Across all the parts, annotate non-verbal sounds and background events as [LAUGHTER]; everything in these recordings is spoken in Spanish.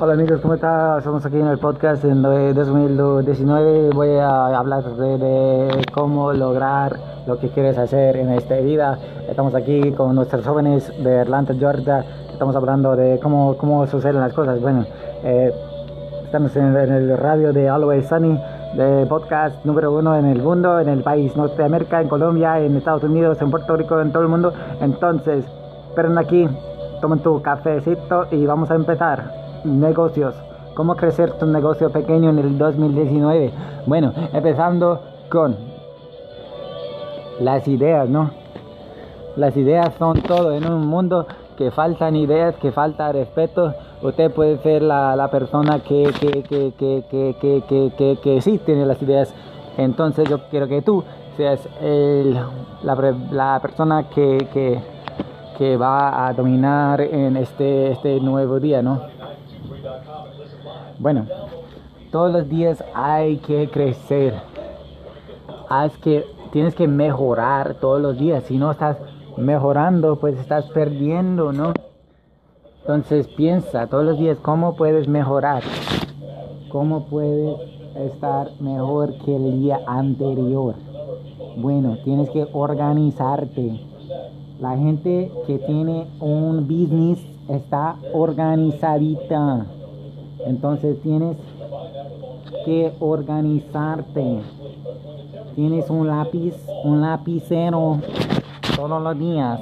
Hola amigos, ¿cómo están? Estamos aquí en el podcast en 2019. Voy a hablar de, cómo lograr lo que quieres hacer en esta vida. Estamos aquí con nuestros jóvenes de Atlanta, Georgia. Estamos hablando de cómo, cómo suceden las cosas. Bueno, eh, estamos en, el radio de Always Sunny, de podcast número uno en el mundo, en el país Norteamérica, en Colombia, en Estados Unidos, en Puerto Rico, en todo el mundo. Entonces, esperen aquí, tomen tu cafecito y vamos a empezar negocios. ¿Cómo crecer tu negocio pequeño en el 2019? Bueno, empezando con las ideas, ¿no? Las ideas son todo en un mundo que faltan ideas, que falta respeto. Usted puede ser la, persona que, que, que, que, que, sí tiene las ideas. Entonces yo quiero que tú seas la, la persona que, que, que va a dominar en este, este nuevo día, ¿no? Bueno, todos los días hay que crecer. Haz que tienes que mejorar todos los días. Si no estás mejorando, pues estás perdiendo, ¿no? Entonces piensa todos los días cómo puedes mejorar. ¿Cómo puedes estar mejor que el día anterior? Bueno, tienes que organizarte. La gente que tiene un business está organizadita. Entonces tienes que organizarte. Tienes un lápiz, un lapicero todos los días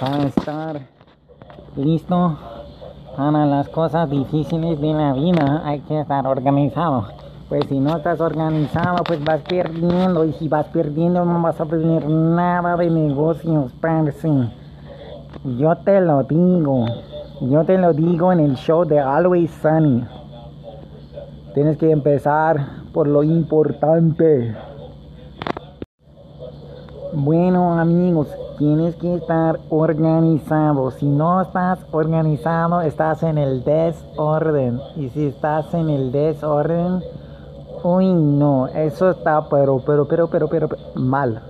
para estar listo para las cosas difíciles de la vida. Hay que estar organizado. Pues si no estás organizado, pues vas perdiendo. Y si vas perdiendo, no vas a tener nada de negocios, parce. Yo te lo digo. Yo te lo digo en el show de Always Sunny. Tienes que empezar por lo importante. Bueno amigos, tienes que estar organizado. Si no estás organizado, estás en el desorden. Y si estás en el desorden, uy no, eso está pero, pero, pero, pero, pero, mal.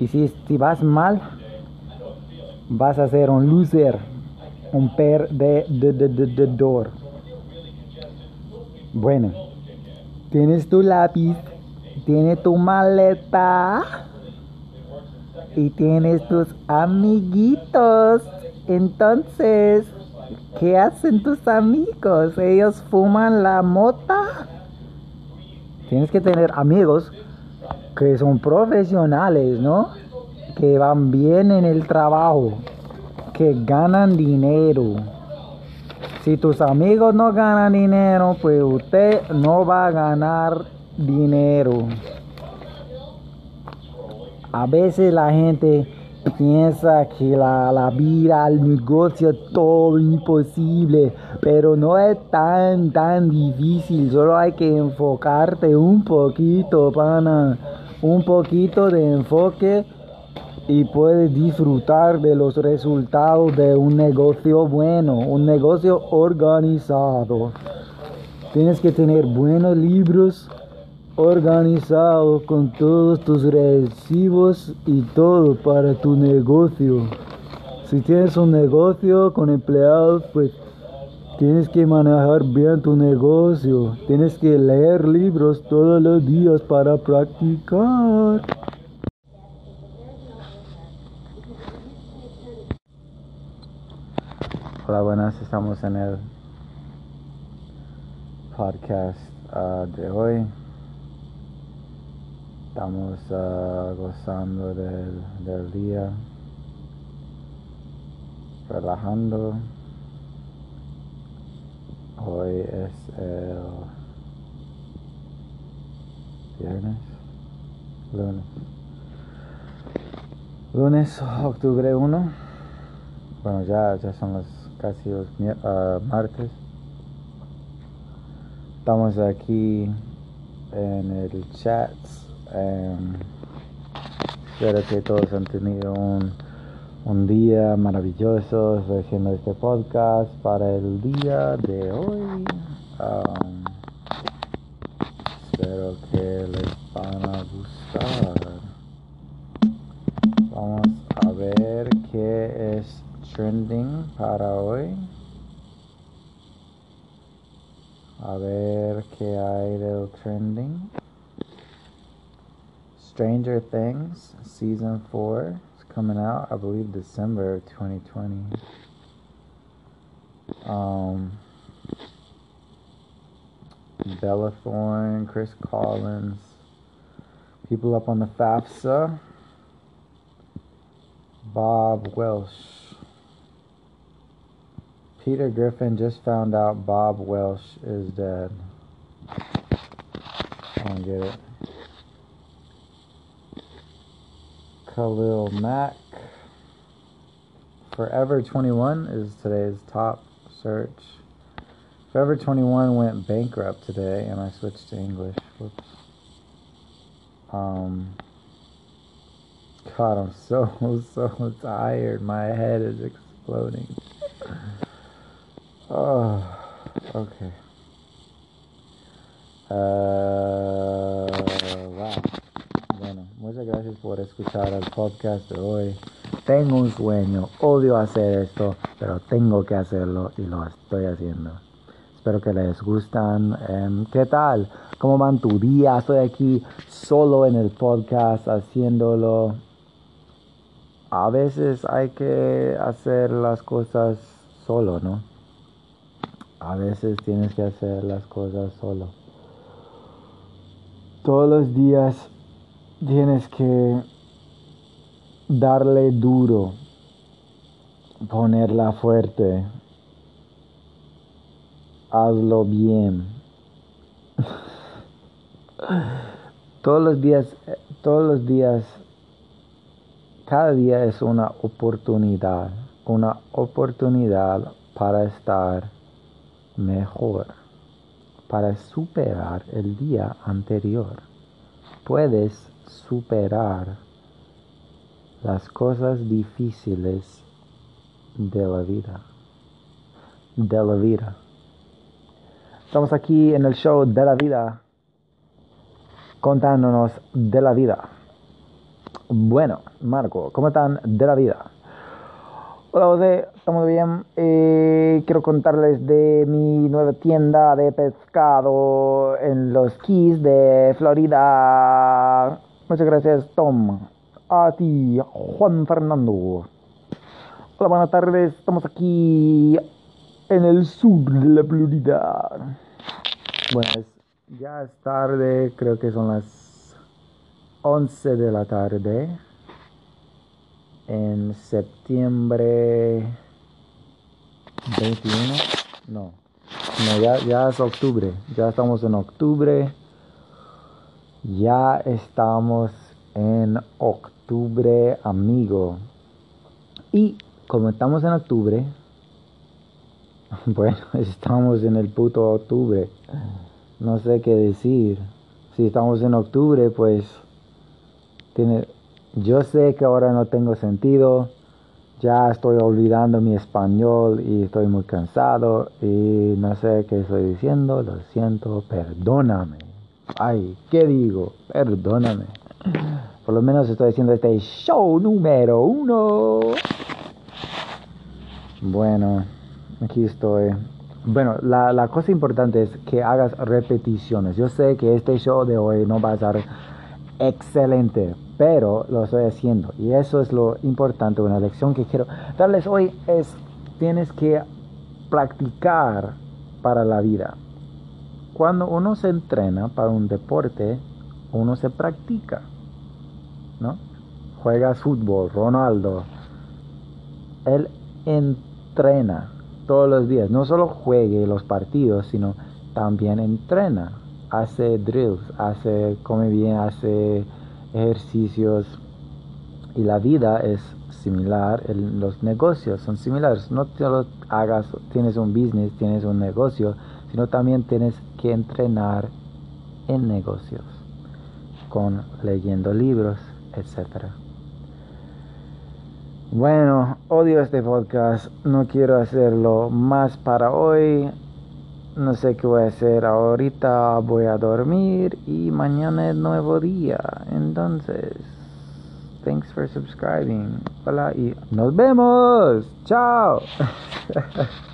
Y si, si vas mal, vas a ser un loser un per de, door. Bueno, tienes tu lápiz, tienes tu maleta y tienes tus amiguitos. Entonces, ¿qué hacen tus amigos? Ellos fuman la mota. Tienes que tener amigos que son profesionales, ¿no? Que van bien en el trabajo que ganan dinero. Si tus amigos no ganan dinero, pues usted no va a ganar dinero. A veces la gente piensa que la, la vida, el negocio todo imposible, pero no es tan, tan difícil. Solo hay que enfocarte un poquito, pana. Un poquito de enfoque y puedes disfrutar de los resultados de un negocio bueno, un negocio organizado. Tienes que tener buenos libros organizados con todos tus recibos y todo para tu negocio. Si tienes un negocio con empleados, pues tienes que manejar bien tu negocio. Tienes que leer libros todos los días para practicar. Hola, buenas, estamos en el podcast uh, de hoy. Estamos uh, gozando del, del, día, relajando. Hoy es el viernes, lunes. Lunes, octubre 1. Bueno, ya, ya son las casi los uh, martes. Estamos aquí en el chat. Um, espero que todos han tenido un, un día maravilloso haciendo este podcast para el día de hoy. Um, espero que les van a gustar. Vamos a ver qué es trending para hoy. A ver qué hay del trending. Stranger Things season 4 is coming out, I believe December 2020. Um Bella Thorne, Chris Collins, people up on the FAFSA, Bob Welsh. Peter Griffin just found out Bob Welsh is dead. I don't get it. Khalil Mack. Forever 21 is today's top search. Forever 21 went bankrupt today, and I switched to English. Whoops. Um, God, I'm so, [LAUGHS] so tired. My head is exploding. [LAUGHS] Oh, okay. Uh, wow. Bueno, muchas gracias por escuchar el podcast de hoy. Tengo un sueño, odio hacer esto, pero tengo que hacerlo y lo estoy haciendo. Espero que les gustan. Em, ¿Qué tal? ¿Cómo van tu día? Estoy aquí solo en el podcast haciéndolo. A veces hay que hacer las cosas solo, ¿no? A veces tienes que hacer las cosas solo. Todos los días tienes que darle duro, ponerla fuerte, hazlo bien. [LAUGHS] todos los días, todos los días, cada día es una oportunidad, una oportunidad para estar mejor, para superar el día anterior. Puedes superar las cosas difíciles de la vida. De la vida. Estamos aquí en el show de la vida, contándonos de la vida. Bueno, Marco, ¿cómo están de la vida? Hola José, estamos bien. Eh, quiero contarles de mi nueva tienda de pescado en los Keys de Florida. Muchas gracias, Tom. A ti, Juan Fernando. Hola, buenas tardes. Estamos aquí en el sur de la Florida. Bueno, ya es tarde, creo que son las 11 de la tarde. En septiembre 21. No, no ya, ya es octubre. Ya estamos en octubre. Ya estamos en octubre, amigo. Y como estamos en octubre, [LAUGHS] Bueno, [LAUGHS] estamos en el puto octubre. No sé qué decir. Si estamos en octubre, pues tiene yo sé que ahora no tengo sentido. Ya estoy olvidando mi español y estoy muy cansado y no sé qué estoy diciendo. Lo siento, perdóname. Ay, ¿qué digo? Perdóname. Por lo menos estoy haciendo este show número uno. Bueno. Aquí estoy. Bueno, la, la, cosa importante es que hagas repeticiones. Yo sé que este show de hoy no va a ser excelente, pero lo estoy haciendo. Y eso es lo importante. Una lección que quiero darles hoy es, tienes que practicar para la vida. Cuando uno se entrena para un deporte, uno se practica. ¿No? Juegas fútbol, Ronaldo. Él entrena todos los días. No solo juegue los partidos, sino también entrena. Hace drills, hace, come bien, hace ejercicios. Y la vida es similar, los negocios son similares. No solo hagas, tienes un business, tienes un negocio, sino también tienes que entrenar en negocios, con leyendo libros, etcétera. Bueno, odio este podcast, no quiero hacerlo más para hoy. No sé qué voy a hacer ahorita, voy a dormir y mañana es nuevo día. Entonces, thanks for subscribing. Hola y nos vemos. Chao. [LAUGHS]